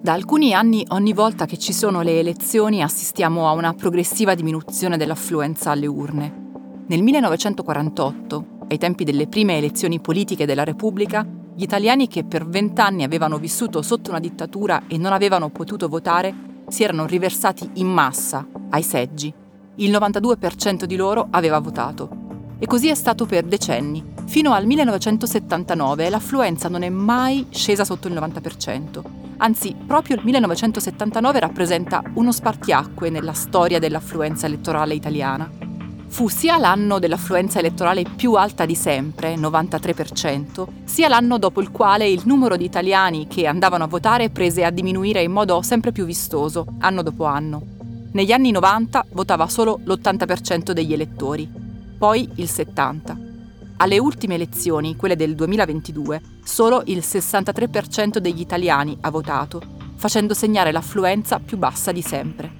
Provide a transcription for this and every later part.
Da alcuni anni, ogni volta che ci sono le elezioni, assistiamo a una progressiva diminuzione dell'affluenza alle urne. Nel 1948, ai tempi delle prime elezioni politiche della Repubblica, gli italiani che per vent'anni avevano vissuto sotto una dittatura e non avevano potuto votare si erano riversati in massa ai seggi. Il 92% di loro aveva votato. E così è stato per decenni. Fino al 1979 l'affluenza non è mai scesa sotto il 90%. Anzi, proprio il 1979 rappresenta uno spartiacque nella storia dell'affluenza elettorale italiana. Fu sia l'anno dell'affluenza elettorale più alta di sempre, 93%, sia l'anno dopo il quale il numero di italiani che andavano a votare prese a diminuire in modo sempre più vistoso, anno dopo anno. Negli anni 90 votava solo l'80% degli elettori, poi il 70%. Alle ultime elezioni, quelle del 2022, solo il 63% degli italiani ha votato, facendo segnare l'affluenza più bassa di sempre.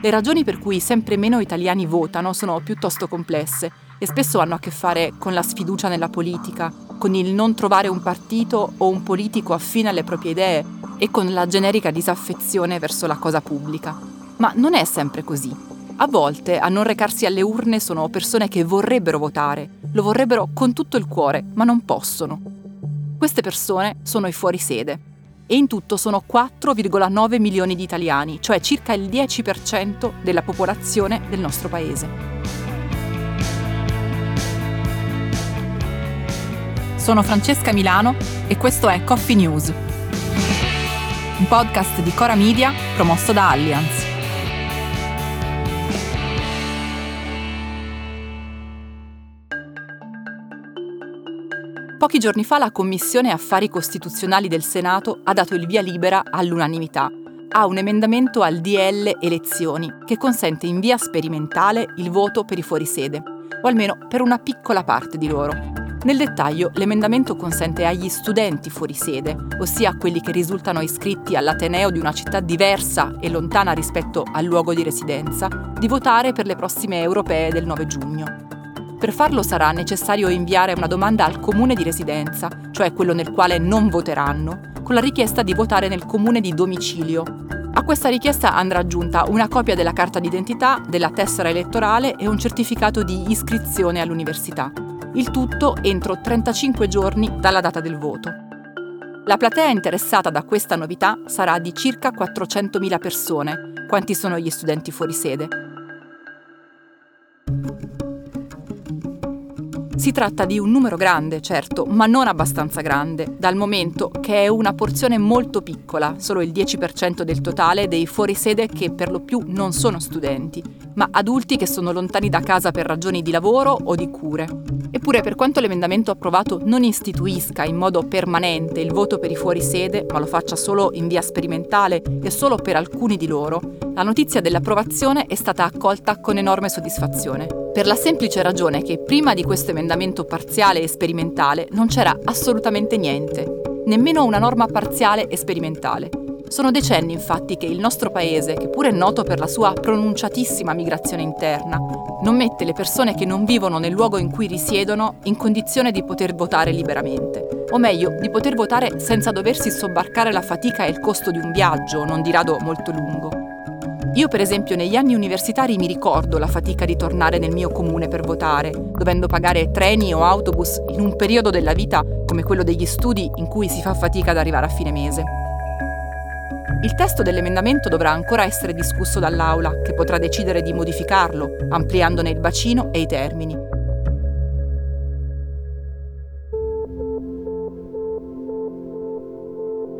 Le ragioni per cui sempre meno italiani votano sono piuttosto complesse e spesso hanno a che fare con la sfiducia nella politica, con il non trovare un partito o un politico affine alle proprie idee e con la generica disaffezione verso la cosa pubblica. Ma non è sempre così. A volte a non recarsi alle urne sono persone che vorrebbero votare, lo vorrebbero con tutto il cuore, ma non possono. Queste persone sono i fuorisede e in tutto sono 4,9 milioni di italiani, cioè circa il 10% della popolazione del nostro paese. Sono Francesca Milano e questo è Coffee News, un podcast di Cora Media promosso da Allianz. Pochi giorni fa la Commissione Affari Costituzionali del Senato ha dato il via libera all'unanimità a un emendamento al DL Elezioni che consente in via sperimentale il voto per i fuorisede, o almeno per una piccola parte di loro. Nel dettaglio, l'emendamento consente agli studenti fuorisede, ossia quelli che risultano iscritti all'Ateneo di una città diversa e lontana rispetto al luogo di residenza, di votare per le prossime europee del 9 giugno. Per farlo sarà necessario inviare una domanda al comune di residenza, cioè quello nel quale non voteranno, con la richiesta di votare nel comune di domicilio. A questa richiesta andrà aggiunta una copia della carta d'identità, della tessera elettorale e un certificato di iscrizione all'università. Il tutto entro 35 giorni dalla data del voto. La platea interessata da questa novità sarà di circa 400.000 persone, quanti sono gli studenti fuori sede. Si tratta di un numero grande, certo, ma non abbastanza grande, dal momento che è una porzione molto piccola, solo il 10% del totale dei fuorisede che per lo più non sono studenti, ma adulti che sono lontani da casa per ragioni di lavoro o di cure. Eppure per quanto l'emendamento approvato non istituisca in modo permanente il voto per i fuorisede, ma lo faccia solo in via sperimentale e solo per alcuni di loro, la notizia dell'approvazione è stata accolta con enorme soddisfazione, per la semplice ragione che prima di questo emendamento parziale e sperimentale non c'era assolutamente niente, nemmeno una norma parziale e sperimentale. Sono decenni infatti che il nostro paese, che pure è noto per la sua pronunciatissima migrazione interna, non mette le persone che non vivono nel luogo in cui risiedono in condizione di poter votare liberamente, o meglio, di poter votare senza doversi sobbarcare la fatica e il costo di un viaggio, non di rado molto lungo. Io per esempio negli anni universitari mi ricordo la fatica di tornare nel mio comune per votare, dovendo pagare treni o autobus in un periodo della vita come quello degli studi in cui si fa fatica ad arrivare a fine mese. Il testo dell'emendamento dovrà ancora essere discusso dall'Aula, che potrà decidere di modificarlo, ampliandone il bacino e i termini.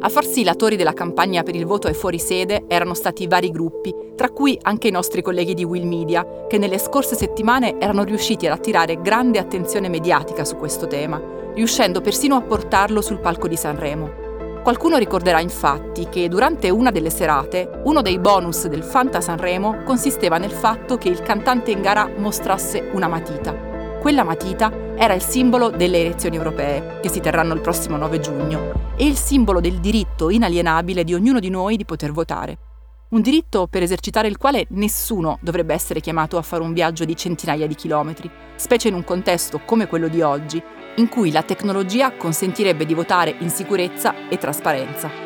A farsi i latori della campagna per il voto ai fuori sede erano stati vari gruppi, tra cui anche i nostri colleghi di Will Media, che nelle scorse settimane erano riusciti ad attirare grande attenzione mediatica su questo tema, riuscendo persino a portarlo sul palco di Sanremo. Qualcuno ricorderà infatti che durante una delle serate uno dei bonus del Fanta Sanremo consisteva nel fatto che il cantante in gara mostrasse una matita quella matita era il simbolo delle elezioni europee, che si terranno il prossimo 9 giugno, e il simbolo del diritto inalienabile di ognuno di noi di poter votare. Un diritto per esercitare il quale nessuno dovrebbe essere chiamato a fare un viaggio di centinaia di chilometri, specie in un contesto come quello di oggi, in cui la tecnologia consentirebbe di votare in sicurezza e trasparenza.